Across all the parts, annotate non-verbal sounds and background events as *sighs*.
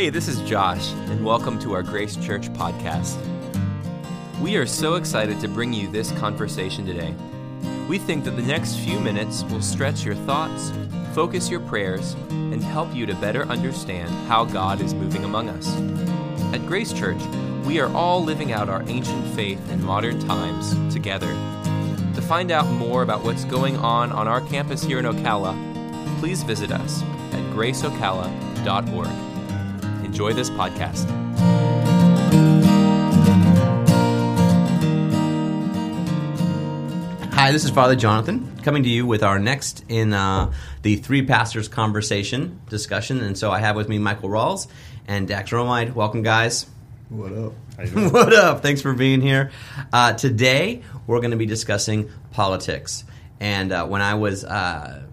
Hey, this is Josh, and welcome to our Grace Church podcast. We are so excited to bring you this conversation today. We think that the next few minutes will stretch your thoughts, focus your prayers, and help you to better understand how God is moving among us. At Grace Church, we are all living out our ancient faith in modern times together. To find out more about what's going on on our campus here in Ocala, please visit us at graceocala.org. Enjoy this podcast. Hi, this is Father Jonathan coming to you with our next in uh, the three pastors conversation discussion. And so I have with me Michael Rawls and Dax Romide. Welcome, guys. What up? *laughs* what up? Thanks for being here. Uh, today we're going to be discussing politics. And uh, when I was uh,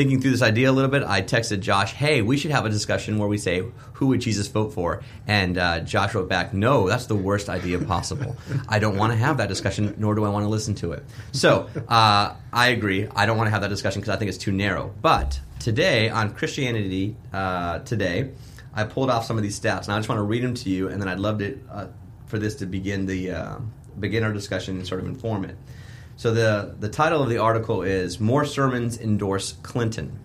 thinking through this idea a little bit, I texted Josh, "Hey, we should have a discussion where we say who would Jesus vote for?" And uh, Josh wrote back, "No, that's the worst idea possible. I don't want to have that discussion, nor do I want to listen to it." So uh, I agree. I don't want to have that discussion because I think it's too narrow. But today on Christianity uh, Today, I pulled off some of these stats, and I just want to read them to you, and then I'd love to uh, for this to begin the uh, begin our discussion and sort of inform it. So the the title of the article is "More Sermons Endorse Clinton,"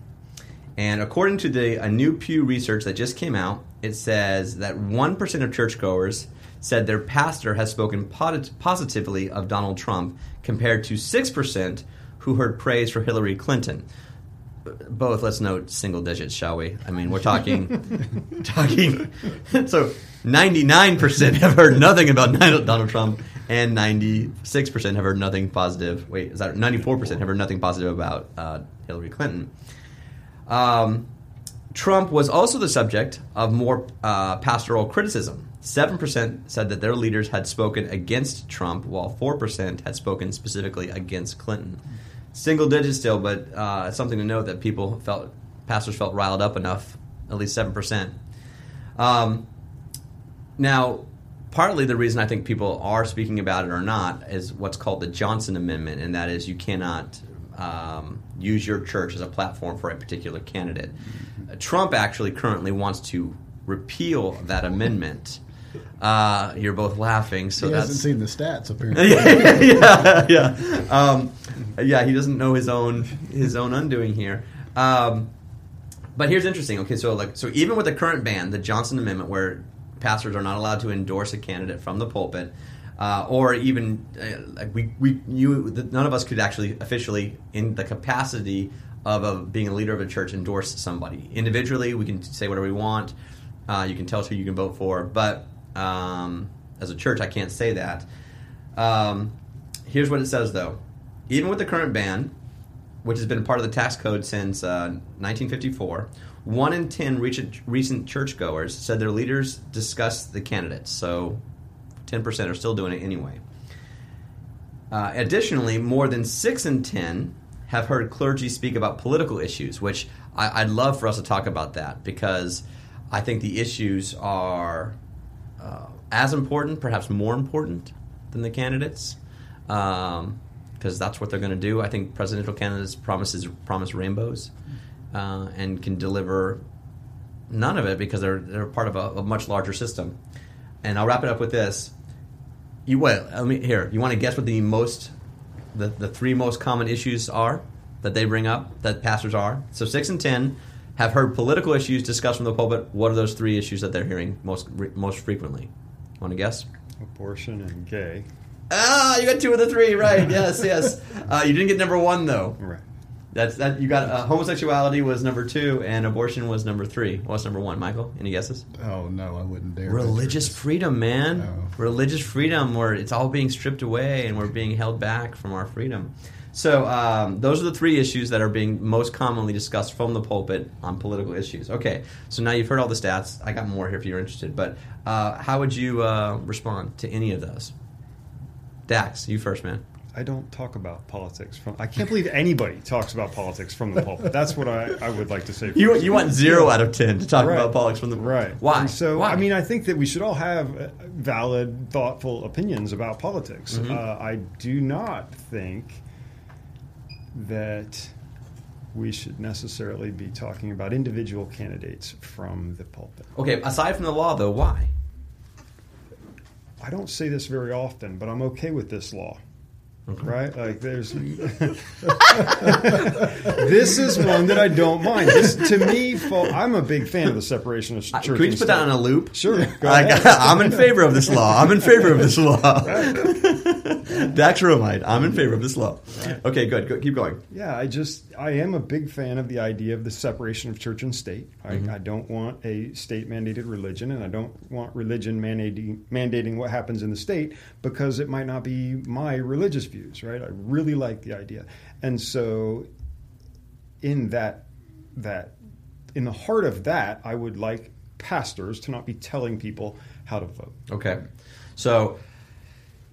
and according to the a new Pew research that just came out, it says that one percent of churchgoers said their pastor has spoken posit- positively of Donald Trump, compared to six percent who heard praise for Hillary Clinton. Both, let's note single digits, shall we? I mean, we're talking *laughs* talking. *laughs* so, ninety nine percent have heard nothing about Donald Trump, and 96% have heard nothing positive. Wait, is that 94% have heard nothing positive about uh, Hillary Clinton? Um, Trump was also the subject of more uh, pastoral criticism. 7% said that their leaders had spoken against Trump, while 4% had spoken specifically against Clinton. Single digits still, but uh, something to note that people felt, pastors felt riled up enough, at least 7%. Um, now, partly the reason I think people are speaking about it or not is what's called the Johnson Amendment, and that is you cannot um, use your church as a platform for a particular candidate. Uh, Trump actually currently wants to repeal that amendment. Uh, you're both laughing, so he hasn't seen the stats apparently. *laughs* yeah, yeah, um, yeah. He doesn't know his own his own undoing here. Um, but here's interesting. Okay, so like so even with the current ban, the Johnson Amendment, where pastors are not allowed to endorse a candidate from the pulpit, uh, or even uh, we, we you none of us could actually officially in the capacity of a, being a leader of a church endorse somebody individually. We can say whatever we want. Uh, you can tell us who you can vote for, but um, as a church, I can't say that. Um, here's what it says though: even with the current ban, which has been part of the tax code since 1954 one in ten recent, churchgoers said their leaders discussed the candidates, so 10% are still doing it anyway. Uh, additionally, more than 6 in 10 have heard clergy speak about political issues, which I, would love for us to talk about that because I think the issues are uh, as important, perhaps more important than the candidates. Um, because that's what they're going to do. I think presidential candidates promises promise rainbows uh, and can deliver none of it because they're they're part of a, a, much larger system. And I'll wrap it up with this. You well, I mean, here. You want to guess what the most, the the three most common issues are that they bring up that pastors are. So six and ten have heard political issues discussed from the pulpit. What are those three issues that they're hearing most most frequently? Want to guess? Abortion and gay. Ah, you got two of the three right. Yes, yes. *laughs* Uh, you didn't get number one though. Right. That's that. You got uh, homosexuality was number two, and abortion was number three. What's number one, Michael? Any guesses? Oh no, I wouldn't dare. Religious freedom, man. No. Religious freedom, where it's all being stripped away, and we're being held back from our freedom. So um, those are the three issues that are being most commonly discussed from the pulpit on political issues. Okay, so now you've heard all the stats. I got more here if you're interested. But uh, how would you uh, respond to any of those? Dax, you first, man. I don't talk about politics from. I can't *laughs* believe anybody talks about politics from the pulpit. That's what I, I would like to say. You you want zero out of ten to talk right. about politics from the right. Why? And so Why? I mean, I think that we should all have uh, valid, thoughtful opinions about politics. Mm-hmm. Uh, I do not think that we should necessarily be talking about individual candidates from the pulpit. Okay, aside from the law, though, why? I don't say this very often, but I'm okay with this law. Right? Like there's *laughs* This is one that I don't mind. This to me I'm a big fan of the separation of church Can we just put that on a loop? Sure. Like. *laughs* I'm in favor of this law. I'm in favor of this law. *laughs* Dax Romite, I'm in favor of this law. Okay, good. good. Keep going. Yeah, I just I am a big fan of the idea of the separation of church and state. I, Mm-hmm. I don't want a state mandated religion, and I don't want religion mandating mandating what happens in the state because it might not be my religious views. Right? I really like the idea, and so in that that in the heart of that, I would like pastors to not be telling people how to vote. Okay, so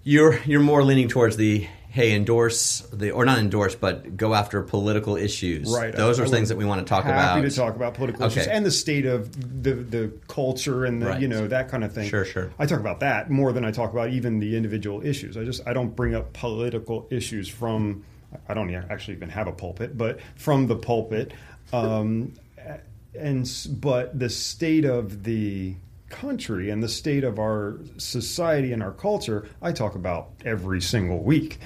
you're you're more leaning towards the hey endorse the or not endorse but go after political issues. Right. Those I- are I things that we want to talk happy about. to talk about political Okay. issues and the state of the the culture and the, Right. you know that kind of thing. Sure, sure. I talk about that more than I talk about even the individual issues. I just I don't bring up political issues from I don't actually even have a pulpit, but from the pulpit. Um, and but the state of the country and the state of our society and our culture, I talk about every single week.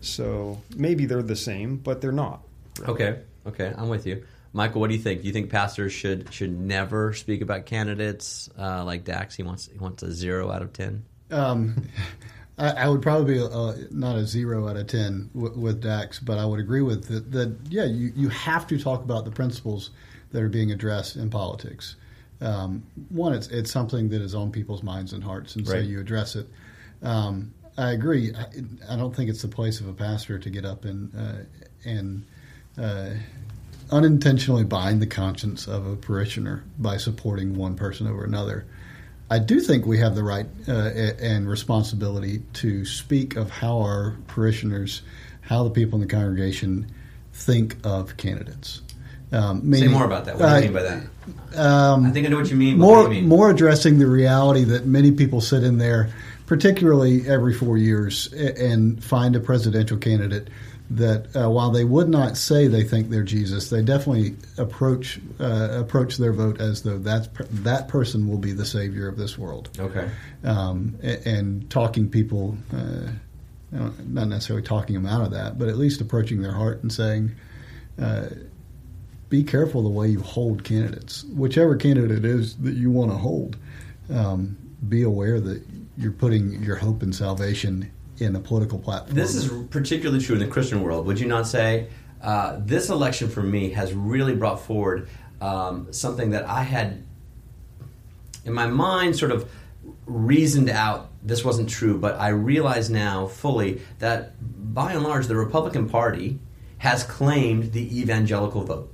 So maybe they're the same, but they're not. Okay, okay, I'm with you. Michael, what do you think? Do you think pastors should should never speak about candidates uh, like Dax? He wants he wants a zero out of ten. Um, *laughs* I, I would probably be uh, not a zero out of ten w- with Dax, but I would agree with that. that yeah, you, you have to talk about the principles that are being addressed in politics. Um, one, it's it's something that is on people's minds and hearts, and so you address it. Um, I agree. I, I don't think it's the place of a pastor to get up and uh, and uh, unintentionally bind the conscience of a parishioner by supporting one person over another. I do think we have the right uh, and responsibility to speak of how our parishioners, how the people in the congregation think of candidates. Um, Say more about that. What do uh, you mean by that? Um, I think I know what you mean. more you mean? more addressing the reality that many people sit in there, particularly every four years, and find a presidential candidate that uh, while they would not say they think they're Jesus, they definitely approach uh, approach their vote as though that's per- that person will be the savior of this world. Okay. Um, a- and talking people, uh, not necessarily talking them out of that, but at least approaching their heart and saying. Be careful the way you hold candidates. Whichever candidate it is that you want to hold, um, be aware that you're putting your hope and salvation in a political platform. This is particularly true in the Christian world. Would you not say? Uh, this election for me has really brought forward um, something that I had in my mind sort of reasoned out this wasn't true, but I realize now fully that by and large the Republican Party has claimed the evangelical vote.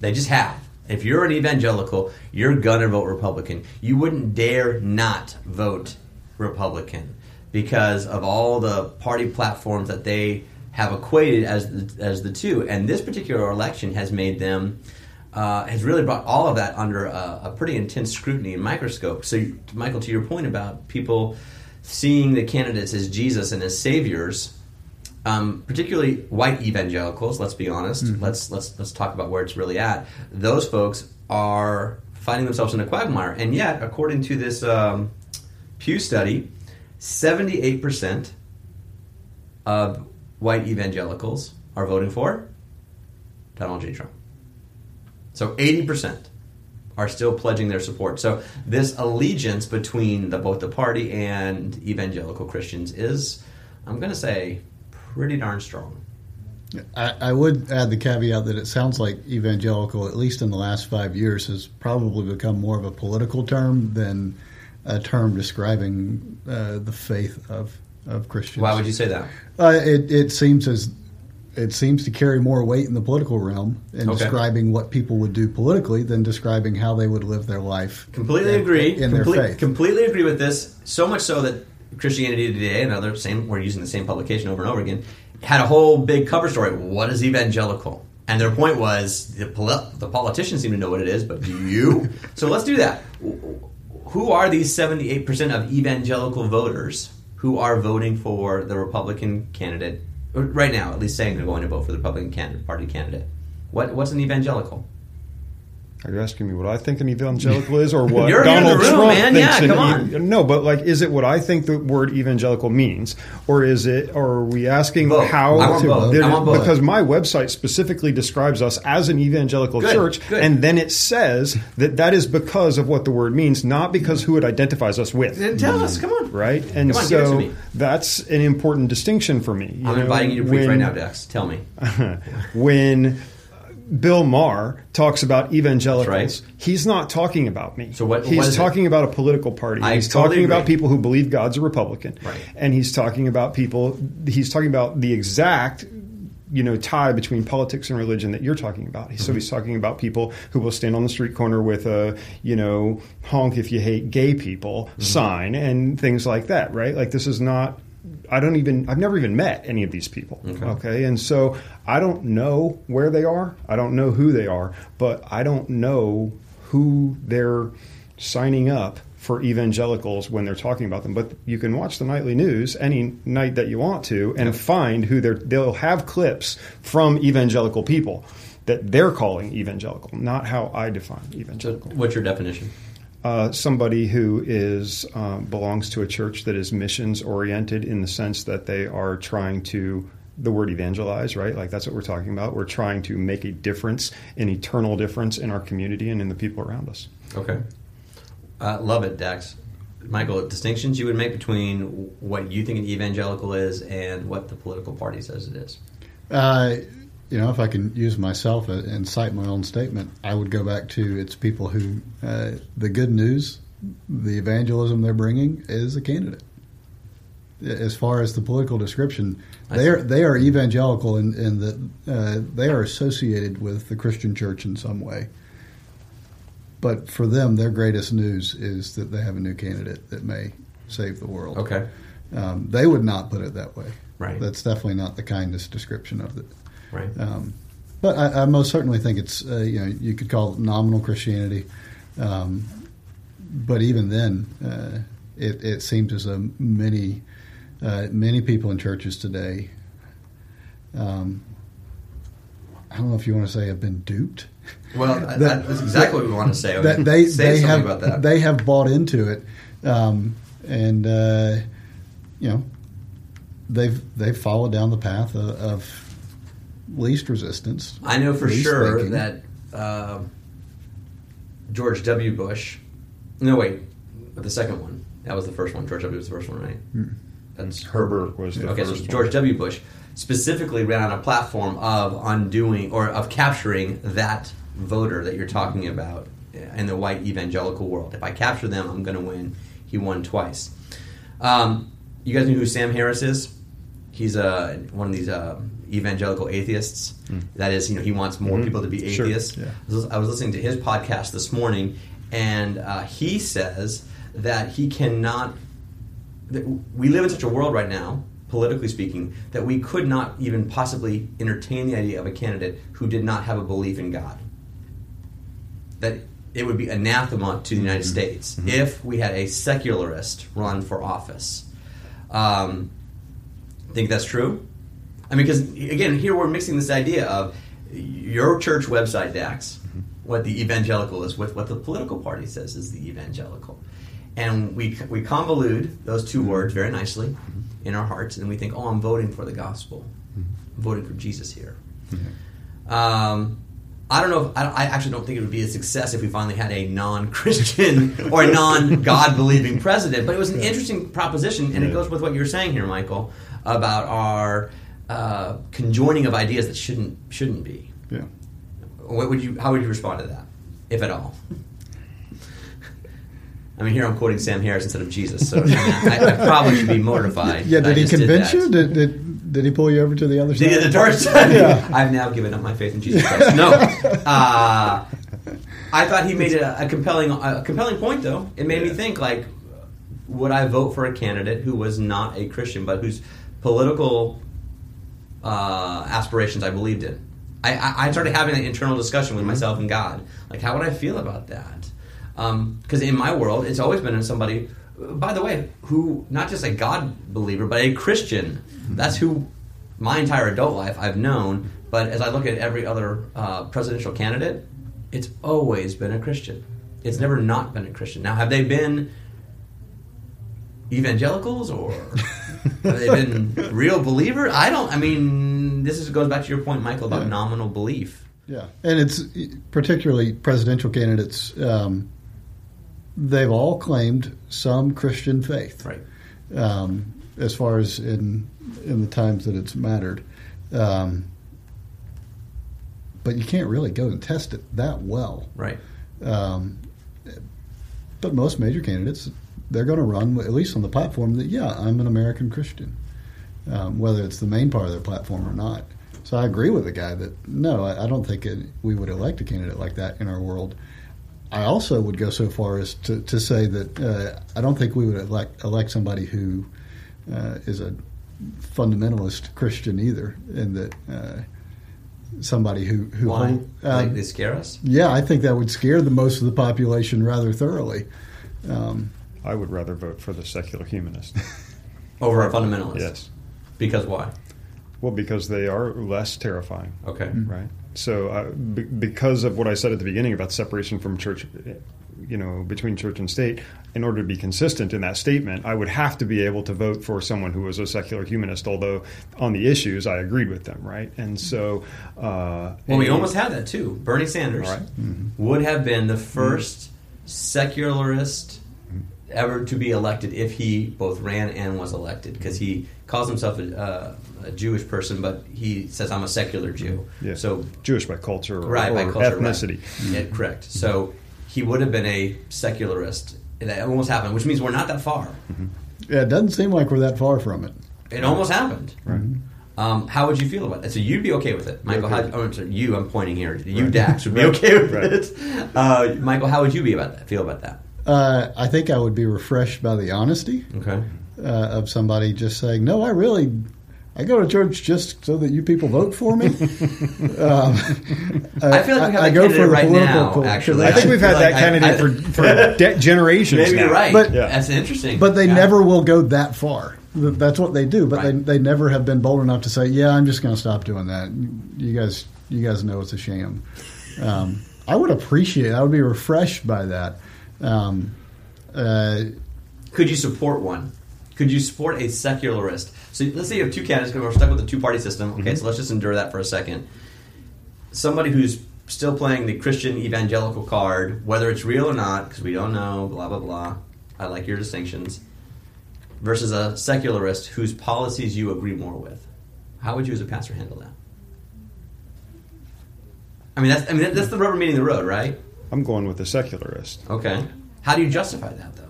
They just have. If you're an evangelical, you're gonna vote Republican. You wouldn't dare not vote Republican because of all the party platforms that they have equated as the, as the two. And this particular election has made them uh, has really brought all of that under a, a pretty intense scrutiny and microscope. So, Michael, to your point about people seeing the candidates as Jesus and as saviors, um, particularly white evangelicals. Let's be honest. Let's let's let's talk about where it's really at. Those folks are finding themselves in a quagmire, and yet, according to this um, Pew study, seventy-eight percent of white evangelicals are voting for Donald J. Trump. So eighty percent are still pledging their support. So this allegiance between the, both the party and evangelical Christians is, I'm going to say, pretty darn strong. I, I would add the caveat that it sounds like evangelical, at least in the last five years, has probably become more of a political term than a term describing uh, the faith of of Christians. Why would you say that? Uh, it, it seems as it seems to carry more weight in the political realm in Okay. describing what people would do politically than describing how they would live their life. Completely in- agree. in Comple- their faith. Completely agree with this. So much so that Christianity Today, another same, we're using the same publication over and over again, had a whole big cover story. What is evangelical? And their point was the, poli- the politicians seem to know what it is, but do you? so let's do that. Who are these 78% of evangelical voters who are voting for the Republican candidate right now, at least saying they're going to vote for the Republican candidate, party candidate? What what's an evangelical? Are you asking me what I think an evangelical is, or *laughs* what You're- you're in Donald room, Trump man. thinks Yeah, an ev- No, but like, is it what I think the word evangelical means, or is it? Or are we asking Both. how? I want both. I want both. Because my website specifically describes us as an evangelical Good, church, good. and then it says that that is because of what the word means, not because who it identifies us with. Then tell us. Come on. Right, and Come on, give it to so me. that's an important distinction for me. I'm know, inviting you to preach when- right now, Dex. Tell me. *laughs* when Bill Maher talks about evangelicals, right. he's not talking about me. So what- he's what is it? talking about a political party. I he's totally talking about people who believe God's a Republican. Right. And he's talking about people he's talking about the exact you know tie between politics and religion that you're talking about. So Mm-hmm. he's talking about people who will stand on the street corner with a you know honk if you hate gay people Mm-hmm. sign and things like that, right? Like this is not I don't even I've never even met any of these people. Okay. okay? And so I don't know where they are. I don't know who they are, but I don't know who they're signing up for evangelicals when they're talking about them. But you can watch the nightly news any night that you want to and find who they're they'll have clips from evangelical people that they're calling evangelical, not how I define So, evangelical. what's your definition? Uh, somebody who is um, belongs to a church that is missions oriented in the sense that they are trying to the word evangelize, right? Like that's what we're talking about. We're trying to make a difference, an eternal difference in our community and in the people around us. Okay. Uh, love it, Dax. Michael, distinctions you would make between what you think an evangelical is and what the political party says it is. Uh, you know, if I can use myself and cite my own statement, I would go back to it's people who uh, the good news, the evangelism they're bringing is a candidate. As far as the political description, they are they are evangelical in, in that uh, they are associated with the Christian church in some way. But for them, their greatest news is that they have a new candidate that may save the world. Okay. Um, they would not put it that way. Right. That's definitely not the kindest description of it. Right. Um, but I, I most certainly think it's uh, you know you could call it nominal Christianity, um, but even then, uh, it, it seems as though many uh, many people in churches today, um, I don't know if you want to say have been duped. Well, *laughs* That- that's exactly what we want to say. That they say they have about that. they have bought into it, um, and uh, you know they've they've followed down the path of, of least resistance. I know for sure thinking. that uh, George W. Bush. No, wait, the second one. That was the first one. George W. was the first one, right? Hmm. That's Herbert was the okay. So first one. George W. Bush specifically ran on a platform of undoing or of capturing that voter that you're talking about in the white evangelical world. If I capture them, I'm going to win. He won twice. Um, you guys know who Sam Harris is? He's uh, one of these uh, evangelical atheists. That is, you know, he wants more Mhm. people to be Sure. atheists. Yeah. I was- listening to his podcast this morning, and uh, he says that he cannot. That we live in such a world right now, politically speaking, that we could not even possibly entertain the idea of a candidate who did not have a belief in God. That it would be anathema to the United States if we had a secularist run for office. Um, think that's true? I mean, because again, here we're mixing this idea of your church website, Dax, what the evangelical is, with what the political party says is the evangelical, and we we convolute those 2 mm-hmm. words very nicely mm-hmm. in our hearts, and we think, oh, I'm voting for the gospel, I'm voting for Jesus here. Um, I don't know. If, I, I actually don't think it would be a success if we finally had a non-Christian *laughs* or a non-God believing president. But it was an interesting proposition, and it goes with what you're saying here, Michael, about our uh, conjoining of ideas that shouldn't shouldn't be. Yeah. What would you? How would you respond to that, if at all? I mean, here I'm quoting Sam Harris instead of Jesus, so I, mean, I, I probably should be mortified. Yeah. Did he convince that. you? Did, did did he pull you over to the other Did side? the dark *laughs* side? Yeah. *laughs* I've now given up my faith in Jesus Christ. No, *laughs* uh, I thought he made a, a compelling a compelling point. Though it made me think like, would I vote for a candidate who was not a Christian but whose political uh, aspirations I believed in? I, I, started having an internal discussion with myself and God. Like, how would I feel about that? Because in my world, it's always been in somebody. By the way, who not just a God believer, but a Christian. That's who my entire adult life I've known But as I look at every other uh, presidential candidate, it's always been a Christian. It's never not been a Christian. Now, have they been evangelicals or *laughs* have they been real believers? I don't. I mean, this is, goes back to your point, Michael, about Yeah. nominal belief. Yeah, and it's particularly presidential candidates. Um, they've all claimed some Christian faith, Right. um, as far as in in the times that it's mattered. Um, but you can't really go and test it that well. Right. Um, but most major candidates, they're going to run at least on the platform that yeah, I'm an American Christian, um, whether it's the main part of their platform or not. So I agree with the guy that no, I, I don't think it, we would elect a candidate like that in our world. I also would go so far as to, to say that uh, I don't think we would elect elect somebody who uh, is a fundamentalist Christian either, and that uh, somebody who who Why? hold- like they scare us? yeah, I think that would scare the most of the population rather thoroughly. Um, I would rather vote for the secular humanist. *laughs* Over a fundamentalist? yes. Because why? Well, because they are less terrifying. Okay. right? So, uh, be- because of what I said at the beginning about separation from church, you know, between church and state, in order to be consistent in that statement, I would have to be able to vote for someone who was a secular humanist, although on the issues I agreed with them, right? And so, uh, Well, we and- almost had that too. Bernie Sanders All right. would have been the 1st secularist ever to be elected if he both ran and was elected because he calls himself a, uh, a Jewish person, but he says I'm a secular Jew. Yeah. So Jewish by culture or, right or by culture, right. ethnicity. Yeah, correct. So he would have been a secularist. It almost happened, which means we're not that far. yeah, it doesn't seem like we're that far from it. It almost happened. Right. Um, how would you feel about that? So you'd be okay with it, Michael? Okay. How, oh, I'm sorry, you, I'm pointing here. You, Right. Dax, would be Right. okay with Right. it. Uh, Michael, how would you be about that? Feel about that? Uh, I think I would be refreshed by the honesty Okay. uh, of somebody just saying, "No, I really, I go to church just so that you people vote for me." *laughs* um, I feel like we have I a go for the right political now, pol- actually. I think we've had *laughs* Like, that candidate I- for, for *laughs* de- generations Maybe now. you're right. But- Yeah. That's interesting. But they Yeah. never will go that far. That's what they do. But Right. they, they never have been bold enough to say, "Yeah, I'm just going to stop doing that." You guys, you guys know it's a sham. Um, I would appreciate. It. I would be refreshed by that. Um, uh, Could you support one? Could you support a secularist? So let's say you have two candidates because we're stuck with the two party system. Okay, so let's just endure that for a second. Somebody who's still playing the Christian evangelical card, whether it's real or not, because we don't know, blah, blah, blah. I like your distinctions. Versus a secularist whose policies you agree more with. How would you as a pastor handle that? I mean, that's, I mean, that's the rubber meeting the road, right? I'm going with the secularist Okay. How do you justify that, though?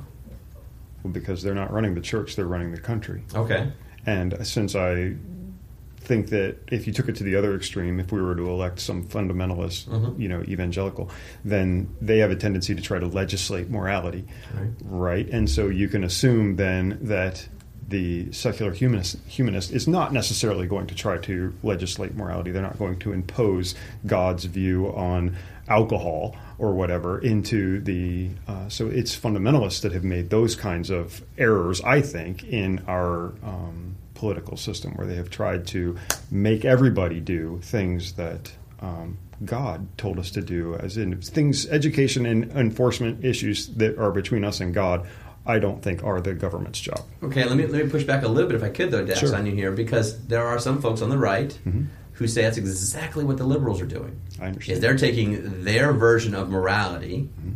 well, because they're not running the church; they're running the country. Okay. And since I think that if you took it to the other extreme, if we were to elect some fundamentalist, Mhm. you know, evangelical, then they have a tendency to try to legislate morality, Right. right? And so you can assume then that the secular humanist, humanist is not necessarily going to try to legislate morality. They're not going to impose God's view on alcohol or whatever into the. Uh, so it's fundamentalists that have made those kinds of errors, I think, in our um, political system, where they have tried to make everybody do things that. Um, God told us to do, as in things, education and enforcement issues that are between us and God. I don't think are the government's job. Okay, let me let me push back a little bit if I could though, Dax, Sure. on you here because there are some folks on the right Mhm. Who say that's exactly what the liberals are doing. I understand. Is they're taking their version of morality Mm-hmm.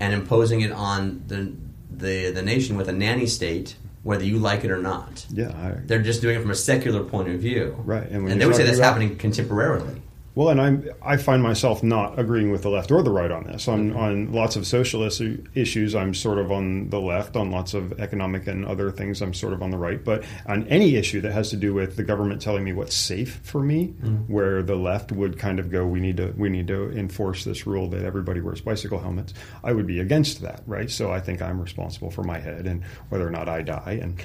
and imposing it on the the the nation with a nanny state, whether you like it or not. Yeah, I, They're just doing it from a secular point of view, Right, and And, they would say that's about- happening contemporarily. Well, and I'm I find myself not agreeing with the left or the right on this. On on lots of socialist issues, I'm sort of on the left. On lots of economic and other things, I'm sort of on the right. But on any issue that has to do with the government telling me what's safe for me, mm-hmm. where the left would kind of go, we need to we need to enforce this rule that everybody wears bicycle helmets. I would be against that, right? So I think I'm responsible for my head and whether or not I die and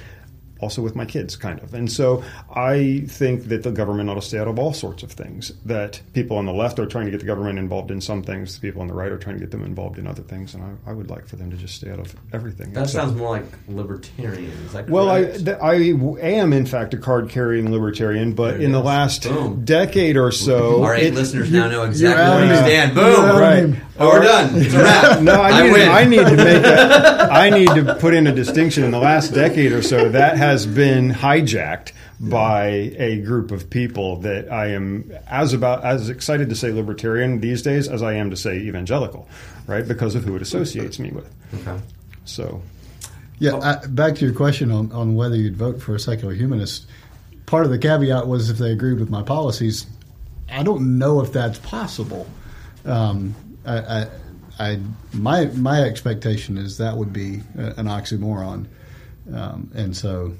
also with my kids, kind of. And so I think that the government ought to stay out of all sorts of things. That people on the left are trying to get the government involved in some things, the people on the right are trying to get them involved in other things, and I, I would like for them to just stay out of everything. That Except- sounds more like libertarian. Is that well, I, correct? th- I w- am in fact a card carrying libertarian, but There it in the last Boom. decade or so, Our eight it- listeners now know exactly out where you it. stand. You're out Boom. of Right. Oh, we're done. It's a wrap. *laughs* No, I I need, win. I need to make a, *laughs* I need to put in a distinction. In the last decade or so, that has been hijacked by a group of people that I am as about as excited to say libertarian these days as I am to say evangelical, right? Because of who it associates me with. Okay. So, Yeah, I, back to your question on, on whether you'd vote for a secular humanist. Part of the caveat was if they agreed with my policies. I don't know if that's possible. Um, I, I, I, my my expectation is that would be a- an oxymoron, um, and so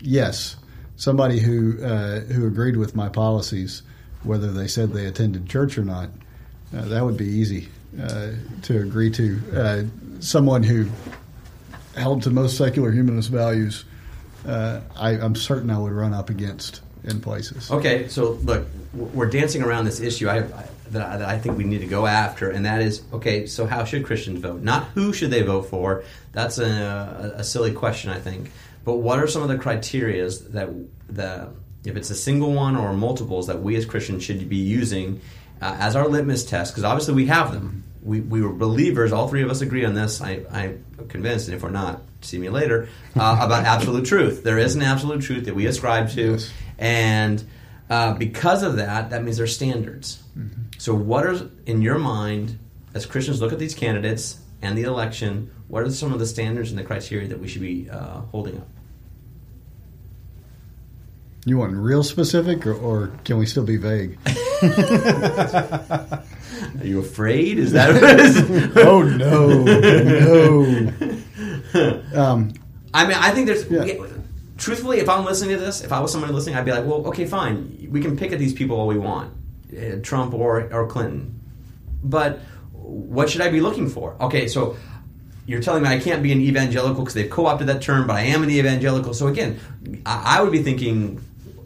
yes, somebody who uh, who agreed with my policies, whether they said they attended church or not, uh, that would be easy uh, to agree to. Uh, someone who held to most secular humanist values, uh, I, I'm certain I would run up against in places. Okay, so look, we're dancing around this issue I, I, that, I, that I think we need to go after, and that is okay. So, how should Christians vote? Not who should they vote for. That's a, a silly question, I think. But what are some of the criterias that the if it's a single one or multiples that we as Christians should be using uh, as our litmus test? Because obviously we have them. We, we were believers. All three of us agree on this. I, I'm convinced, and if we're not, see me later uh, *laughs* about absolute truth. There is an absolute truth that we ascribe to. Yes. And uh, because of that, that means there's standards. So, what are, in your mind, as Christians look at these candidates and the election, what are some of the standards and the criteria that we should be uh, holding up? You want real specific, or, or can we still be vague? *laughs* Are you afraid? Is that what it is? *laughs* oh no, no. *laughs* Um, I mean, I think there's. Yeah. Truthfully, if I'm listening to this, if I was somebody listening, I'd be like, well, okay, fine. We can pick at these people all we want, Uh, Trump or or Clinton. But what should I be looking for? Okay, so you're telling me I can't be an evangelical because they've co-opted that term, but I am an evangelical. So again, I, I would be thinking,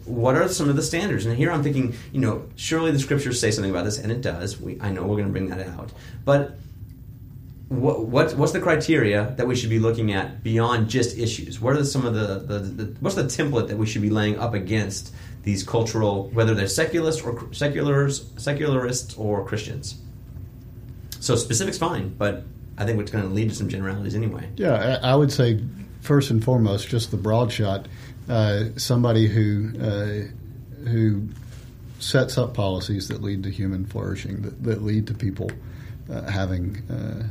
what are some of the standards? And here I'm thinking, you know, surely the scriptures say something about this, and it does. We, I know we're going to bring that out, but what, what what's the criteria that we should be looking at beyond just issues? What are some of the, the, the what's the template that we should be laying up against these cultural, whether they're secularists or seculars, secularists or Christians? So specifics fine, but I think it's going to lead to some generalities anyway. yeah, I, would say first and foremost, just the broad shot. Uh, somebody who uh, who sets up policies that lead to human flourishing, that, that lead to people uh, having uh,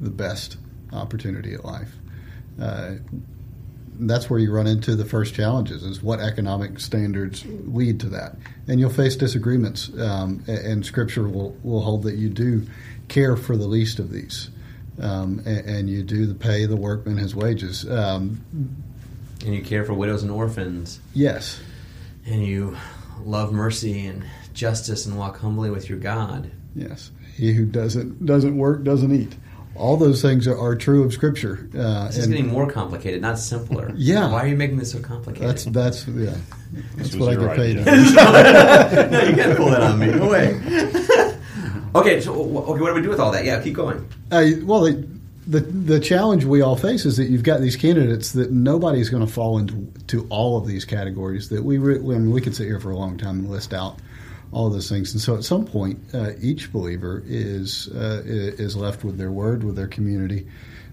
the best opportunity at life. Uh, that's where you run into the first challenges is what economic standards lead to that. And you'll face disagreements um, and scripture will, will hold that you do care for the least of these um, and, and you do the pay the workman his wages um, And you care for widows and orphans, yes. And you love mercy and justice, and walk humbly with your God. yes. He who doesn't doesn't work doesn't eat all those things are, are true of scripture uh, This is and getting more complicated, not simpler. Yeah. Why are you making this so complicated? that's that's yeah that's This what I get your paid idea. *laughs* no, you can't pull that on me. No way. *laughs* okay, so okay, what do we do with all that? Yeah, keep going. Uh, well, the, the the challenge we all face is that you've got these candidates that nobody's going to fall into to all of these categories. That we re, I mean, we could sit here for a long time and list out all those things. And so, at some point, uh, each believer is uh, is left with their word, with their community,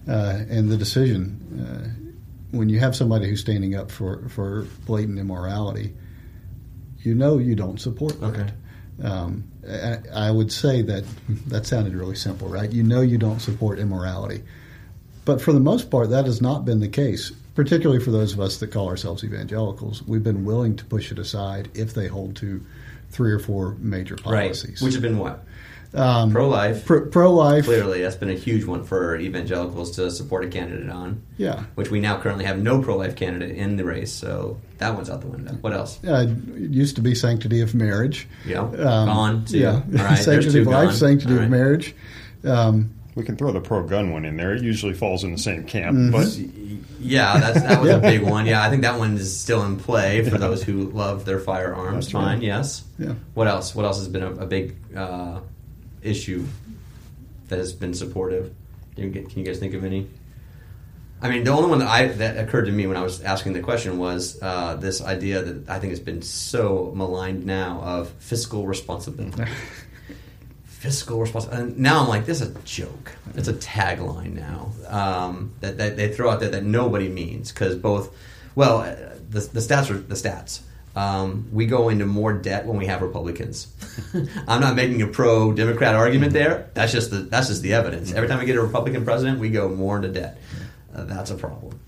uh, and the decision. Uh, when you have somebody who's standing up for for blatant immorality, you know you don't support that. Okay. Um, I, I would say that that sounded really simple, right? You know you don't support immorality. But for the most part, that has not been the case, particularly for those of us that call ourselves evangelicals. We've been willing to push it aside if they hold to three or four major policies. Right. Which have been what? um, Pro life. pro life. Clearly, that's been a huge one for evangelicals to support a candidate on. Yeah. Which we now currently have no pro life candidate in the race, so that one's out the window. What else? Uh, it used to be sanctity of marriage. Yeah. Um, Gone, too. Yeah. All right, *laughs* sanctity of life, gone. sanctity All of marriage. Um, We can throw the pro gun one in there. It usually falls in the same camp, but Yeah, that's, that was a *laughs* big one. Yeah, I think that one is still in play for those who love their firearms. That's Fine, right. yes. Yeah. What else? What else has been a, a big uh, issue that has been supportive? Can you, can you guys think of any? I mean, the only one that I that occurred to me when I was asking the question was uh, this idea that I think has been so maligned now of fiscal responsibility. *laughs* fiscal responsibility. And now I'm like, this is a joke. It's a tagline now um, that, that they throw out there that nobody means because both, well, uh, the, the stats are the stats. Um, we go into more debt when we have Republicans. *laughs* I'm not making a pro Democrat argument there. That's just the that's just the evidence. Every time we get a Republican president, we go more into debt. Uh, that's a problem.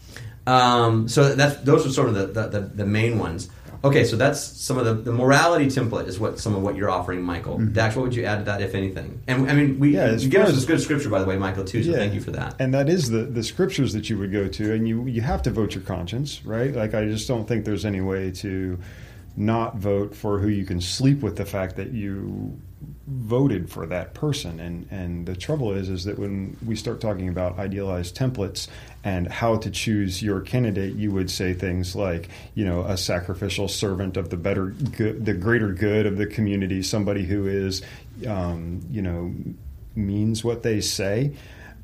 Um, so that's those are sort of the, the, the, the main ones. Okay, so that's some of the, the morality template is what some of what you're offering, Michael. Mm-hmm. Dax, what would you add to that, if anything? And I mean, we Yeah, you give us this good scripture, by the way, Michael, too. So Yeah. thank you for that. And that is the, the scriptures that you would go to, and you you have to vote your conscience, right? Like I just don't think there's any way to not vote for who you can sleep with the fact that you voted for that person. And and the trouble is is that when we start talking about idealized templates and how to choose your candidate, you would say things like, you know, a sacrificial servant of the better good, the greater good of the community, somebody who is, um, you know, means what they say.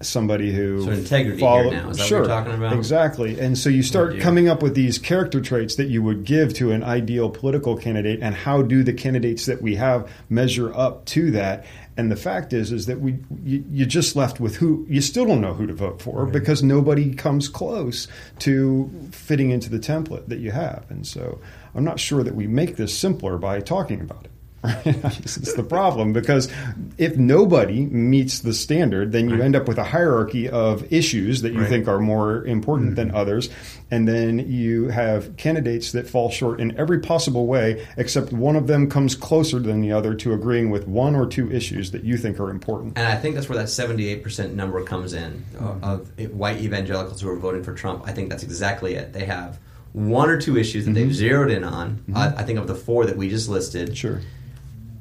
Somebody who So integrity here now, is that what sure, you're talking about? Exactly, and so you start coming up with these character traits that you would give to an ideal political candidate, and how do the candidates that we have measure up to that? And the fact is, is that we you, you're just left with who you still don't know who to vote for because nobody comes close to fitting into the template that you have. And so I'm not sure that we make this simpler by talking about it. *laughs* Right? is the problem because if nobody meets the standard, then you end up with a hierarchy of issues that you Right. think are more important than mm-hmm. others, and then you have candidates that fall short in every possible way, except one of them comes closer than the other to agreeing with one or two issues that you think are important. And I think that's where that 78% number comes in uh, mm-hmm. of white evangelicals who are voting for Trump. I think that's exactly it. They have one or two issues that they've mm-hmm. zeroed in on. I, I think of the four that we just listed. Sure,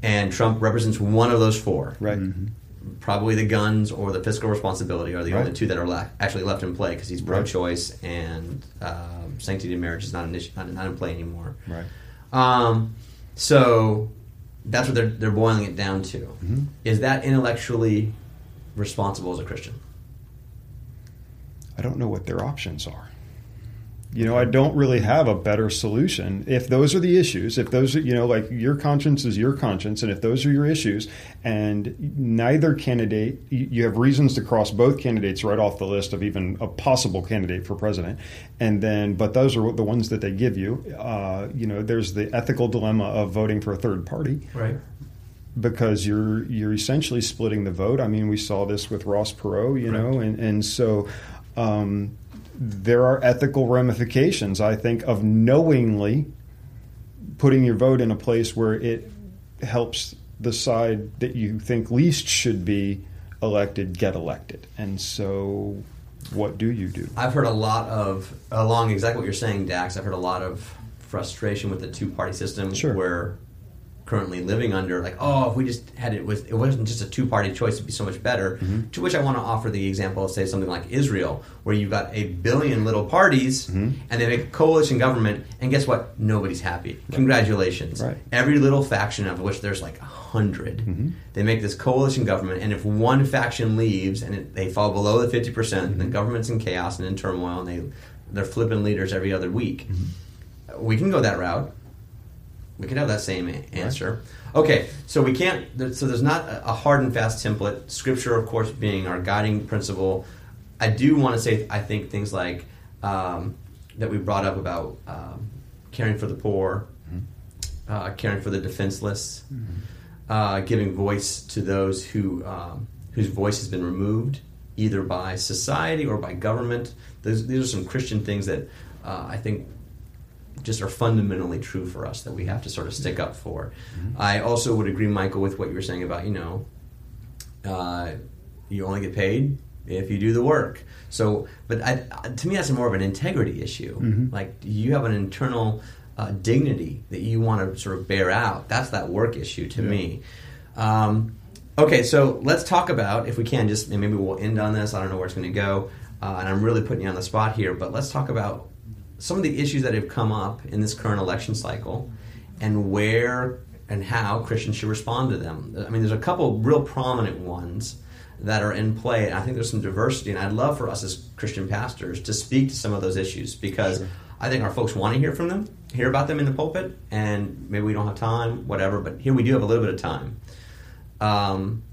And Trump represents one of those four. right? Probably the guns or the fiscal responsibility are the only two that are la- actually left in play because he's pro-choice and um sanctity of marriage is not an issue, not, not in play anymore. Right. Um, so that's what they're they're boiling it down to. Mm-hmm. Is that intellectually responsible as a Christian? I don't know what their options are. You know, I don't really have a better solution. If those are the issues, if those are, you know, like your conscience is your conscience, and if those are your issues, and neither candidate, you have reasons to cross both candidates right off the list of even a possible candidate for president, and then, but those are the ones that they give you. Uh, you know, there's the ethical dilemma of voting for a third party Right. because you're you're essentially splitting the vote. I mean, we saw this with Ross Perot, you know, and and so um, there are ethical ramifications. I think of knowingly putting your vote in a place where it helps the side that you think least should be elected get elected. And so, what do you do? I've heard a lot of along exactly what you're saying, Dax. I've heard a lot of frustration with the two party system Sure. we're currently living under. Like, oh, if we just had it was it wasn't just a two party choice, it'd be so much better. Mm-hmm. To which I want to offer the example of say something like Israel, where you've got a billion little parties Mm-hmm. and they make a coalition government, and guess what? Nobody's happy. Congratulations. Right. Every little faction of which there's like a 100 Mm-hmm. they make this coalition government, and if one faction leaves and it, they fall below the fifty percent, Mm-hmm. the government's in chaos and in turmoil, and they they're flipping leaders every other week. Mm-hmm. We can go that route. We can have that same answer. Okay, so we can't. So there's not a hard and fast template. Scripture, of course, being our guiding principle. I do want to say I think things like um, that we brought up about um, caring for the poor, uh, caring for the defenseless, uh, giving voice to those who um, whose voice has been removed either by society or by government. Those, these are some Christian things that uh, I think just are fundamentally true for us that we have to sort of stick up for. I also would agree, Michael, with what you were saying about you know uh, you only get paid if you do the work. So, but I, to me, that's more of an integrity issue. Like, you have an internal uh, dignity that you want to sort of bear out? That's that work issue to me. Um, Okay, so let's talk about, if we can, just and maybe we'll end on this. I don't know where it's going to go, uh, and I'm really putting you on the spot here, but let's talk about some of the issues that have come up in this current election cycle and where and how Christians should respond to them. I mean, there's a couple real prominent ones that are in play, and I think there's some diversity, and I'd love for us as Christian pastors to speak to some of those issues because Sure. I think our folks want to hear from them, hear about them in the pulpit, and maybe we don't have time, whatever, but here we do have a little bit of time. Um,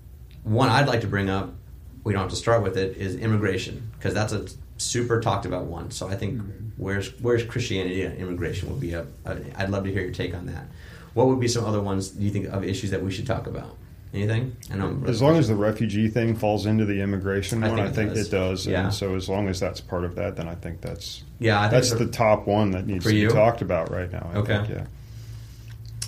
one I'd like to bring up, we don't have to start with it, is immigration because that's a super talked about one. So I think where's where's Christianity and immigration would be a, a. I'd love to hear your take on that. What would be some other ones do you think of issues that we should talk about? Anything? I know. Really As long as the refugee thing falls into the immigration I one, think I it think does. it does. Yeah. And so as long as that's part of that, then I think that's yeah, I think that's the top one that needs For to you? be talked about right now. I Okay. Think, yeah.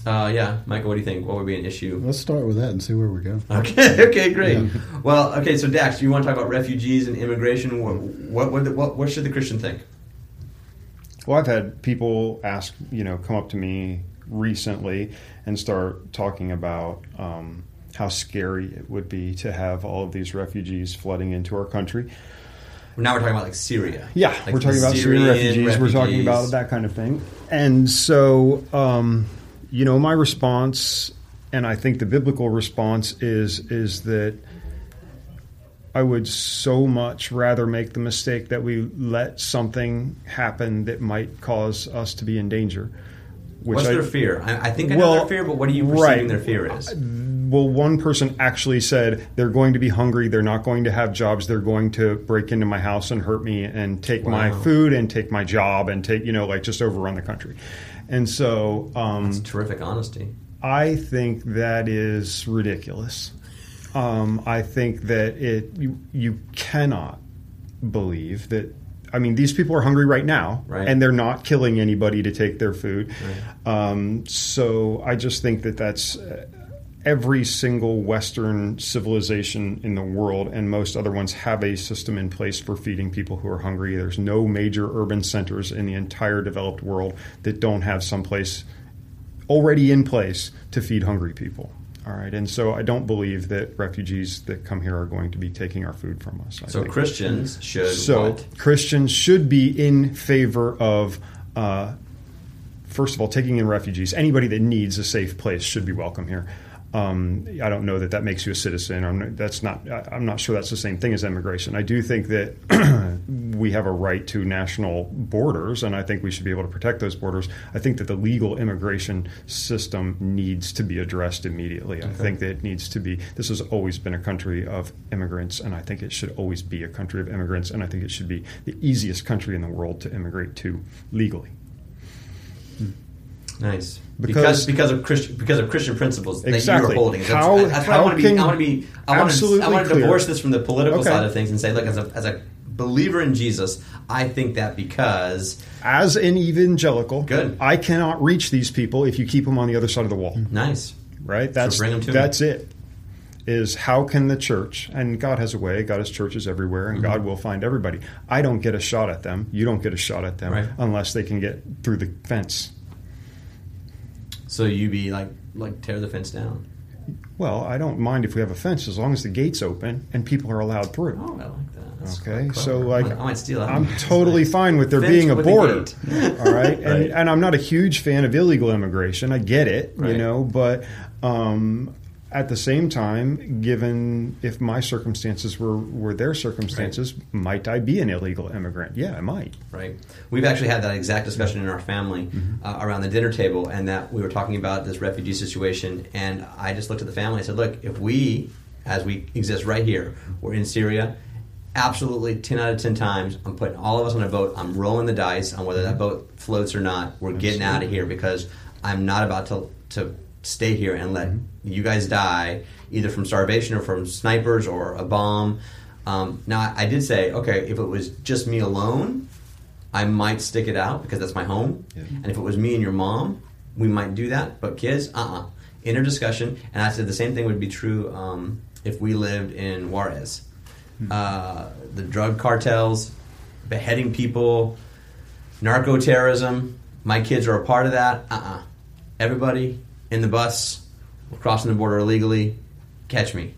Uh, yeah, Michael, what do you think? What would be an issue? Let's start with that and see where we go. *laughs* Okay, okay, great. Yeah. Well, okay, so Dax, do you want to talk about refugees and immigration? What what what, what, what should the Christian think? Well, I've had people ask, you know, come up to me recently and start talking about um, how scary it would be to have all of these refugees flooding into our country. Now we're talking about like Syria. Yeah, Like we're talking about Syrian refugees, We're talking about that kind of thing. And so, um, you know, my response, and I think the biblical response is is that I would so much rather make the mistake that we let something happen that might cause us to be in danger. What's I, their fear? I, I think I know their fear, but what are you perceiving right. their fear is? Well, one person actually said they're going to be hungry. They're not going to have jobs. They're going to break into my house and hurt me and take my food and take my job and take, you know, like just overrun the country. And so um, It's terrific honesty. I think that is ridiculous. Um, I think that it you, you cannot believe that. I mean, these people are hungry right now, Right. and they're not killing anybody to take their food. Right. Um, so I just think that that's uh, every single Western civilization in the world, and most other ones have a system in place for feeding people who are hungry. There's no major urban centers in the entire developed world that don't have some place already in place to feed hungry people. All right, and so I don't believe that refugees that come here are going to be taking our food from us. I So think- Christians should so what? Christians should be in favor of, uh, first of all, taking in refugees. Anybody that needs a safe place should be welcome here. Um, I don't know that that makes you a citizen. I'm that's not. I'm not sure that's the same thing as immigration. I do think that *clears throat* we have a right to national borders, and I think we should be able to protect those borders. I think that the legal immigration system needs to be addressed immediately. I think that it needs to be. This has always been a country of immigrants, and I think it should always be a country of immigrants, and I think it should be the easiest country in the world to immigrate to legally. Nice. Because- Because because of Christian because of Christian principles that you are holding. That's, How- that's what I how want to be. I want to be. I want to. I want to divorce this from the political Okay. side of things and say, look, as a as a believer in Jesus, I think that because As an evangelical, Good. I cannot reach these people if you keep them on the other side of the wall. nice. Right? That's bring 'em to me. that's it. Is how can the church and God has a way. God has churches everywhere, and Mm-hmm. God will find everybody. I don't get a shot at them. You don't get a shot at them Right. unless they can get through the fence. So you be like like tear the fence down. Well, I don't mind if we have a fence as long as the gate's open and people are allowed through. Oh, I like that. That's okay, so like I might, I might steal I'm totally *laughs* fine with there Fence being a border. *laughs* all right? And, Right. and I'm not a huge fan of illegal immigration. I get it, Right. you know, but um, at the same time, given if my circumstances were, were their circumstances, might I be an illegal immigrant? Yeah, I might. Right. We've actually had that exact discussion in our family mm-hmm. uh, around the dinner table, and that we were talking about this refugee situation. And I just looked at the family and said, "Look, if we, as we exist right here, we're in Syria." Absolutely, ten out of ten times, I'm putting all of us on a boat. I'm rolling the dice on whether that mm-hmm. boat floats or not. We're getting out of here because I'm not about to to stay here and let mm-hmm. You guys die either from starvation or from snipers or a bomb. Um, now, I- did say, okay, if it was just me alone, I might stick it out because that's my home. Yeah. And if it was me and your mom, we might do that. But kids, uh uh Inner discussion. And I said the same thing would be true um, if we lived in Juarez. Uh, the drug cartels, beheading people, narco terrorism. My kids are a part of that. Uh uh Everybody in the bus, crossing the border illegally, catch me.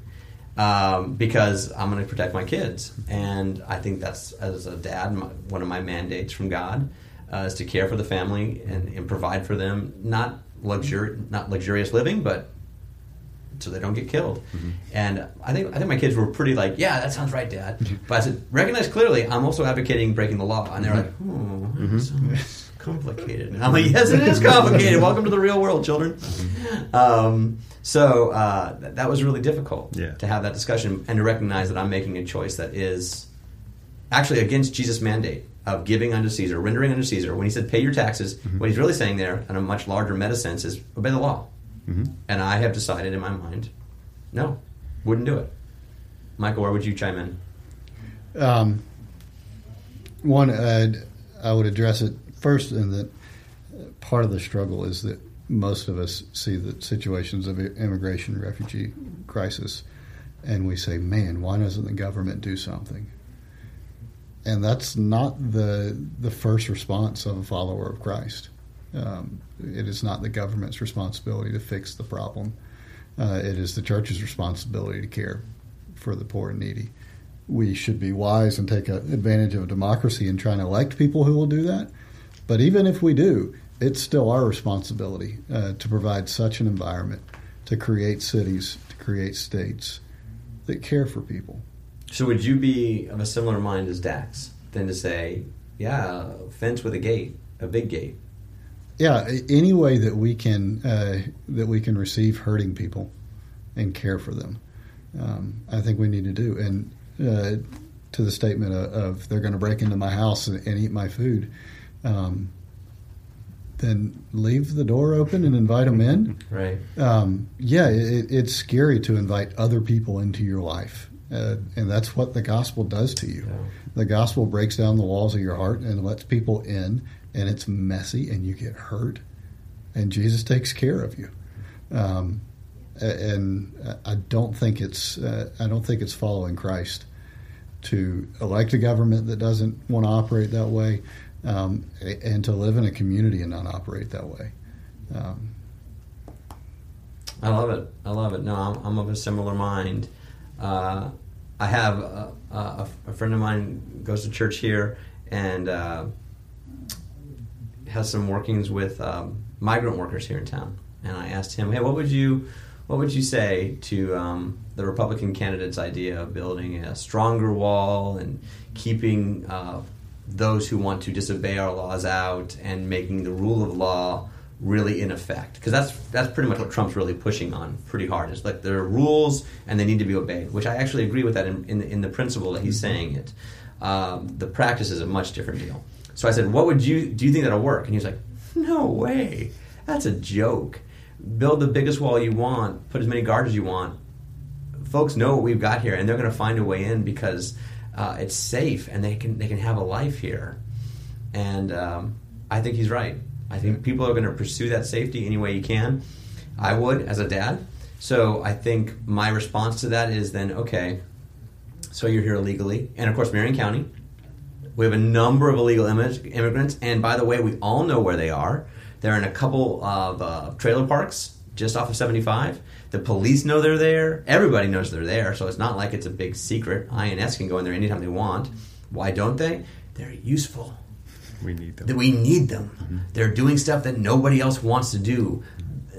um, because I'm going to protect my kids. And I think that's, as a dad, my, one of my mandates from God uh, is to care for the family and, and provide for them, not luxuri- not luxurious living, but so they don't get killed. Mm-hmm. And I think I think my kids were pretty like, yeah, that sounds right, Dad. But I said, recognize clearly, I'm also advocating breaking the law. And they're like, oh, Mm-hmm. *laughs* sounds complicated. And I'm like, yes, it *laughs* is complicated. Welcome to the real world, children. Um, so uh, th- that was really difficult Yeah. to have that discussion and to recognize that I'm making a choice that is actually against Jesus' mandate of giving unto Caesar, rendering unto Caesar. When he said pay your taxes, what he's really saying there, in a much larger meta sense, is obey the law. And I have decided in my mind, no, wouldn't do it. Michael, where would you chime in? Um, one, I'd, I would address it first in that part of the struggle is that most of us see the situations of immigration, refugee crisis, and we say, man, why doesn't the government do something? And that's not the the first response of a follower of Christ. Um, it is not the government's responsibility to fix the problem. Uh, it is the church's responsibility to care for the poor and needy. We should be wise and take a, advantage of democracy and try and elect people who will do that. But even if we do, it's still our responsibility uh, to provide such an environment, to create cities, to create states that care for people. So would you be of a similar mind as Dax than to say, yeah, fence with a gate, a big gate? Yeah, any way that we can uh, that we can receive hurting people and care for them, um, I think we need to do. And uh, to the statement of, of they're going to break into my house and, and eat my food, um, then leave the door open and invite them in. Right. Um, yeah, it, it's scary to invite other people into your life, uh, and that's what the gospel does to you. Yeah. The gospel breaks down the walls of your heart and lets people in, and it's messy, and you get hurt, and Jesus takes care of you. Um, and I don't think it's uh, I don't think it's following Christ to elect a government that doesn't want to operate that way, um, and to live in a community and not operate that way. Um, I love it. I love it. No, I'm, I'm of a similar mind. Uh, I have a, a, a friend of mine goes to church here and uh, has some workings with um, migrant workers here in town. And I asked him, "Hey, what would you what would you say to um, the Republican candidate's idea of building a stronger wall and keeping uh, those who want to disobey our laws out and making the rule of law really in effect because that's that's pretty much what Trump's really pushing on pretty hard. It's like there are rules and they need to be obeyed, which I actually agree with that in in, in the principle that he's saying it. Um, the practice is a much different deal. So I said, "What would you do? You think that'll work?" And he was like, "No way, that's a joke. Build the biggest wall you want, put as many guards as you want. Folks know what we've got here, and they're going to find a way in because uh, it's safe and they can they can have a life here." And um, I think he's right. I think people are going to pursue that safety any way you can. I would as a dad. So I think my response to that is then okay. So you're here illegally, and of course, Marion County. We have a number of illegal immigrants, and by the way, we all know where they are. They're in a couple of uh, trailer parks just off of 75. The police know they're there. Everybody knows they're there, so it's not like it's a big secret. INS can go in there anytime they want. Why don't they? They're useful We need them. we need them. They're doing stuff that nobody else wants to do.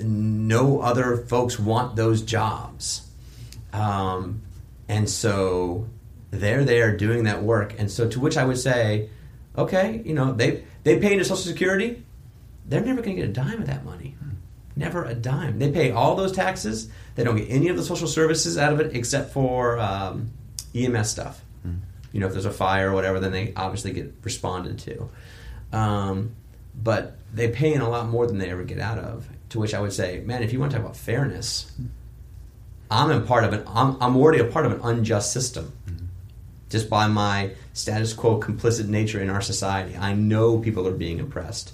No other folks want those jobs. Um, and so they're there doing that work. And so to which I would say, okay, you know, they they pay into Social Security. They're never going to get a dime of that money. Never a dime. They pay all those taxes. They don't get any of the social services out of it except for um, EMS stuff. You know, if there's a fire or whatever, then they obviously get responded to. Um, but they pay in a lot more than they ever get out of. To which I would say, man, if you want to talk about fairness, I'm a part of an. I'm, I'm already a part of an unjust system, just by my status quo complicit nature in our society. I know people are being oppressed,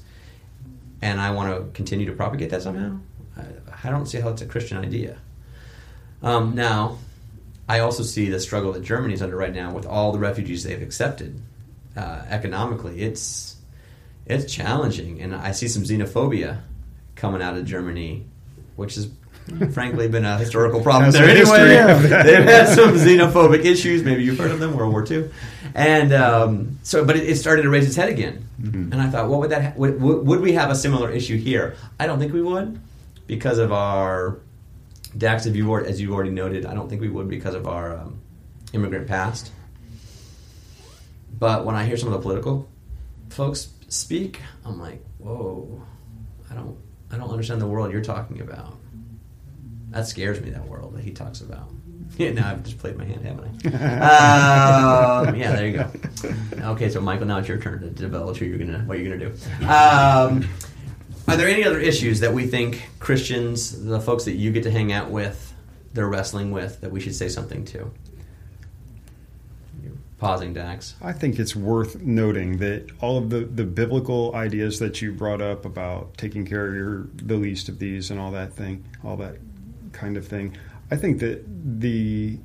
and I want to continue to propagate that somehow. I, I don't see how it's a Christian idea. Um, now, I also see the struggle that Germany is under right now with all the refugees they've accepted. Uh, economically, it's it's challenging, and I see some xenophobia coming out of Germany, which is frankly been a historical problem there anyway. that. They've had some xenophobic issues. Maybe you've heard of them, World War II, and um, so but it, it started to raise its head again. Mm-hmm. And I thought, what would that? Ha- would, would would we have a similar issue here? I don't think we would because of our Dax. If you as you already noted, I don't think we would because of our um, immigrant past. But when I hear some of the political folks speak, I'm like, whoa, I don't, I don't understand the world you're talking about. That scares me. That world that he talks about. *laughs* Yeah, now I've just played my hand, haven't I? *laughs* um, yeah, there you go. Okay, so Michael, now it's your turn to develop who you're gonna, what you're gonna do. Um, are there any other issues that we think Christians, the folks that you get to hang out with, they're wrestling with, that we should say something to? You're pausing, Dax. I think it's worth noting that all of the, the biblical ideas that you brought up about taking care of your the least of these and all that thing, all that kind of thing. I think that the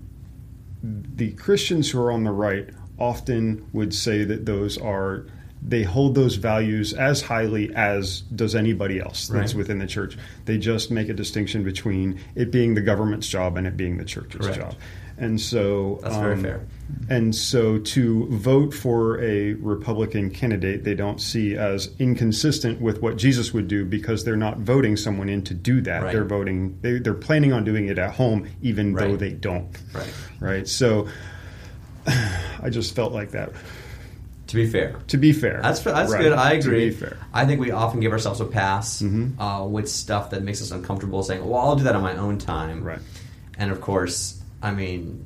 the Christians who are on the right often would say that those are they hold those values as highly as does anybody else that's Right. within the church. They just make a distinction between it being the government's job and it being the church's Correct. job. And so That's very um, fair. and so to vote for a Republican candidate, they don't see as inconsistent with what Jesus would do because they're not voting someone in to do that. Right. They're voting, they, they're planning on doing it at home, even though they don't. Right. Right. So *sighs* I just felt like that. To be fair, To be fair. That's that's Right. good. I agree. To be fair. I think we often give ourselves a pass Mhm. uh, with stuff that makes us uncomfortable, saying, "Well, I'll do that on my own time." Right. And of course, I mean,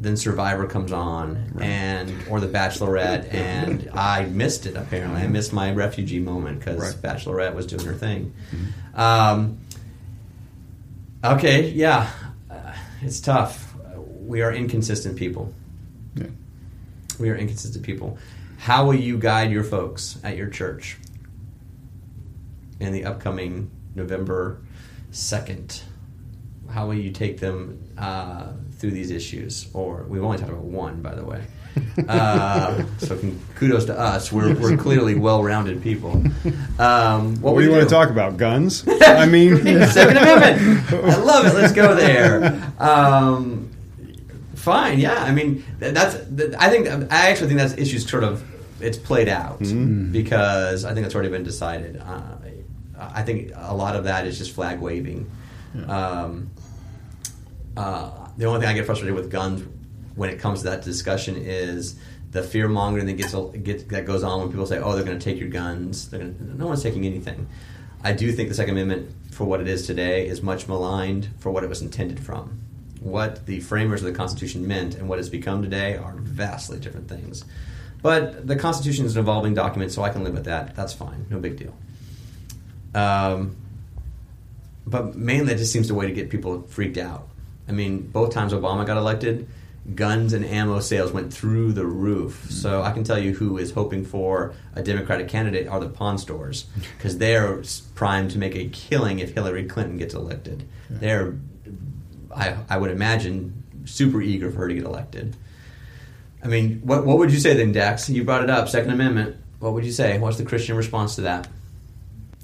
then Survivor comes on, Right. and or The Bachelorette, and I missed it. Apparently, I missed my refugee moment because Right. Mm-hmm. Bachelorette was doing her thing. Um, okay, yeah, uh, it's tough. We are inconsistent people. Yeah. We are inconsistent people. How will you guide your folks at your church in the upcoming November 2nd? How will you take them uh, through these issues? Or we've only talked about one, by the way. Uh, *laughs* so kudos to us. We're, we're clearly well-rounded people. Um, what What do you want to talk about? Guns? *laughs* I mean, *laughs* Second Amendment. I love it. Let's go there. Um, fine. Yeah. I mean, that's. I think. I actually think that's issues sort of. It's played out Mhm. because I think it's already been decided. Uh, I think a lot of that is just flag waving. Um, uh, the only thing I get frustrated with guns when it comes to that discussion is the fear mongering that gets, gets that goes on when people say, "Oh, they're going to take your guns." Gonna, no one's taking anything. I do think the Second Amendment, for what it is today, is much maligned for what it was intended from. What the framers of the Constitution meant and what it's become today are vastly different things. But the Constitution is an evolving document, so I can live with that. That's fine, no big deal. Um, but mainly, it just seems a way to get people freaked out. I mean, both times Obama got elected, guns and ammo sales went through the roof. Hmm. So I can tell you who is hoping for a Democratic candidate are the pawn stores because they're primed to make a killing if Hillary Clinton gets elected. They're, I, I would imagine, super eager for her to get elected. I mean, what what would you say then, Dax? You brought it up, Second Amendment. What would you say? What's the Christian response to that?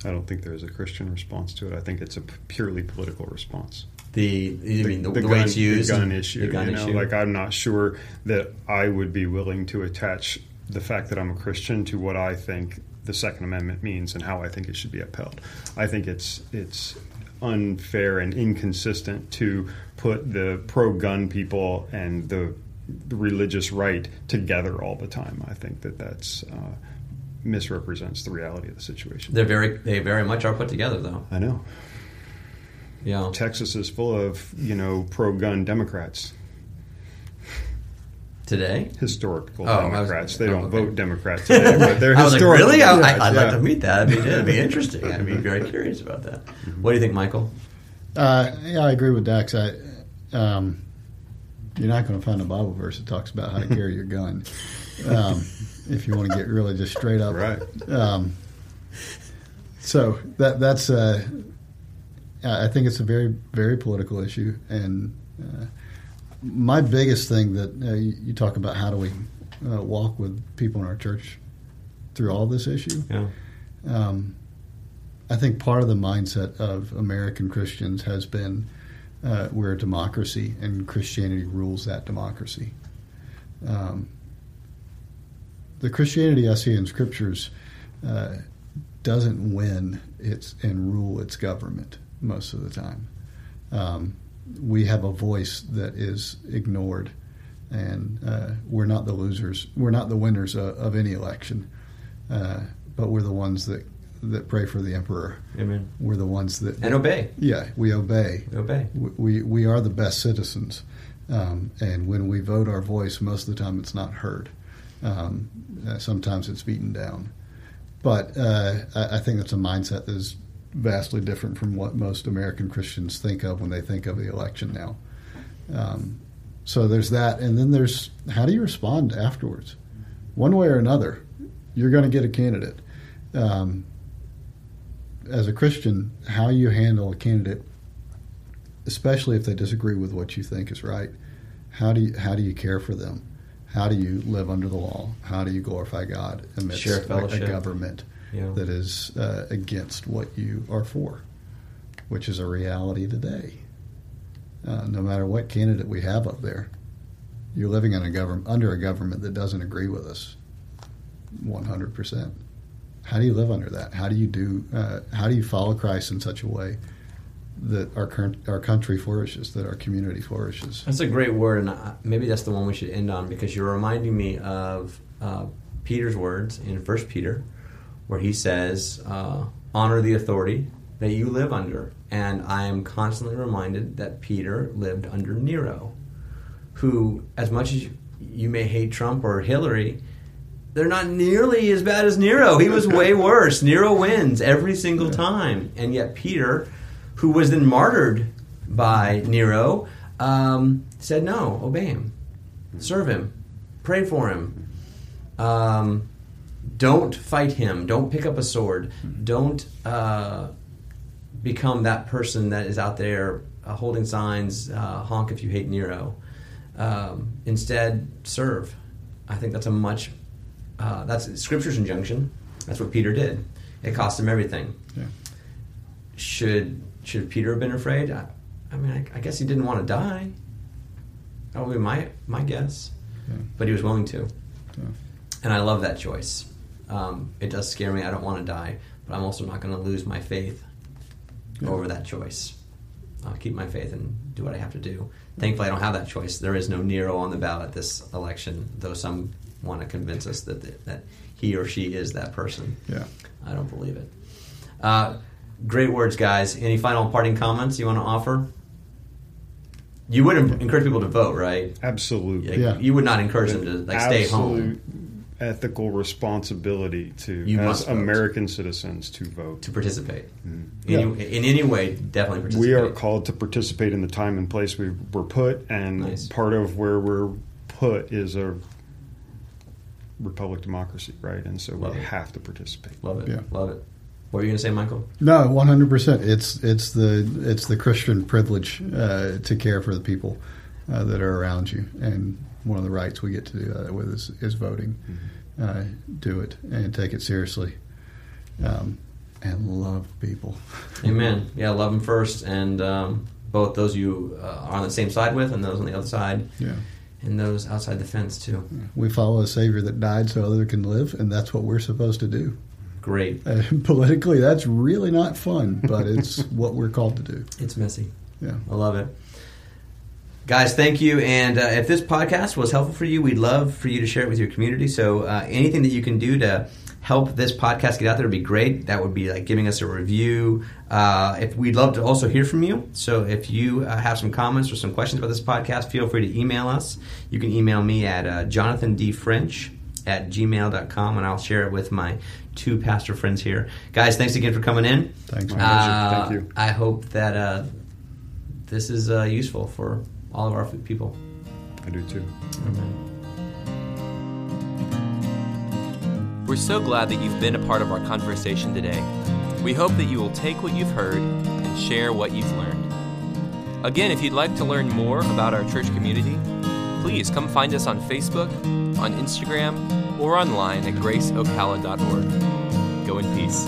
I don't think there's a Christian response to it. I think it's a purely political response. The you mean the, the, gun, way it's used, the gun issue. the gun you know? issue. Like I'm not sure that I would be willing to attach the fact that I'm a Christian to what I think the Second Amendment means and how I think it should be upheld. I think it's it's unfair and inconsistent to put the pro-gun people and the, the religious right together all the time. I think that that's uh, misrepresents the reality of the situation. They're very they very much are put together though. I know Yeah. Texas is full of you know pro-gun Democrats. Today. historical Oh, I was- Democrats. they oh, don't okay. vote Democrat today, but they're *laughs* I was like, really? I, I, Democrats, I'd like to meet that. That'd be, that'd be *laughs* interesting. I'd be very curious about that. What do you think, Michael? Uh, yeah, I agree with Dax. I, um, you're not going to find a Bible verse that talks about how to carry your gun. Um, if you want to get really just straight up, Right. Um, so that that's uh, I think it's a very very political issue, and uh, my biggest thing that uh, you, you talk about how do we uh, walk with people in our church through all this issue. Yeah. Um, I think part of the mindset of American Christians has been uh, we're a democracy and Christianity rules that democracy. Um, the Christianity I see in scriptures uh, doesn't win its and rule its government most of the time. Um, we have a voice that is ignored, and uh, we're not the losers. We're not the winners of, of any election, uh, but we're the ones that that pray for the emperor. Amen. We're the ones that And obey. yeah, we obey. Obey. We we are the best citizens, um, and when we vote our voice, most of the time it's not heard. Um, uh, sometimes it's beaten down, but uh, I, I think that's a mindset that is vastly different from what most American Christians think of when they think of the election now. Um, so there's that, and then there's how do you respond afterwards? One way or another, you're going to get a candidate. Um, as a Christian, how you handle a candidate, especially if they disagree with what you think is right, how do you how do you care for them? How do you live under the law? How do you glorify God amidst a, a government Yeah. that is uh, against what you are for, which is a reality today. Uh, no matter what candidate we have up there, you're living in a government under a government that doesn't agree with us, 100 percent. How do you live under that? How do you do? Uh, how do you follow Christ in such a way that our current, our country flourishes, that our community flourishes? That's a great word, and maybe that's the one we should end on because you're reminding me of uh, Peter's words in First Peter, where he says, uh, "Honor the authority that you live under." And I am constantly reminded that Peter lived under Nero, who, as much as you, you may hate Trump or Hillary, they're not nearly as bad as Nero. He was way *laughs* worse. Nero wins every single time, and yet Peter, who was then martyred by Nero, um, said, "No, obey him, serve him, pray for him. Um, don't fight him. Don't pick up a sword. Don't uh, become that person that is out there uh, holding signs, uh, honk if you hate Nero. Um, instead, serve. I think that's a much uh, that's Scripture's injunction. That's what Peter did. It cost him everything. Yeah. Should should Peter have been afraid? I, I mean, I, I guess he didn't want to die. That would be my my guess. Yeah. But he was willing to, Yeah. and I love that choice. Um, it does scare me. I don't want to die, but I'm also not going to lose my faith Yeah. over that choice. I'll keep my faith and do what I have to do. Thankfully, I don't have that choice. There is no Nero on the ballot this election, though some want to convince us that that he or she is that person. Yeah. I don't believe it. Uh, great words, guys. Any final parting comments you want to offer? You would encourage people to vote, right? Absolutely. Like, Yeah. You would not encourage them to like stay home. Absolute ethical responsibility to, You as. American citizens, to vote. to participate. Yeah. Any, in any way, definitely participate. We are called to participate in the time and place we were put, and Nice. part of where we're put is a republic democracy, right? And so Love we it. have to participate. Love it. Yeah. Love it. What were you going to say, Michael? No, one hundred percent. It's it's the it's the Christian privilege uh, to care for the people uh, that are around you, and one of the rights we get to do that with is, is voting. Uh, do it and take it seriously, um, and love people. *laughs* Amen. Yeah, love them first, and um, both those you uh, are on the same side with, and those on the other side, Yeah, and those outside the fence too. we follow a Savior that died so others can live, and that's what we're supposed to do. Great. Uh, *laughs* politically, that's really not fun, but it's *laughs* what we're called to do. It's messy. Yeah. I love it. Guys, thank you. And uh, if this podcast was helpful for you, we'd love for you to share it with your community. So uh, anything that you can do to help this podcast get out there would be great. That would be like giving us a review. Uh, if we'd love to also hear from you. So if you uh, have some comments or some questions about this podcast, feel free to email us. You can email me at uh, jonathandfrench at gmail.com and I'll share it with my two pastor friends here. Guys, thanks again for coming in. Thanks. Uh. Thank you. I hope that uh, this is uh, useful for all of our people. I do too. Amen. We're so glad that you've been a part of our conversation today. We hope that you will take what you've heard and share what you've learned. Again, if you'd like to learn more about our church community, please come find us on Facebook, on Instagram, or online at graceocala.org. Go in peace.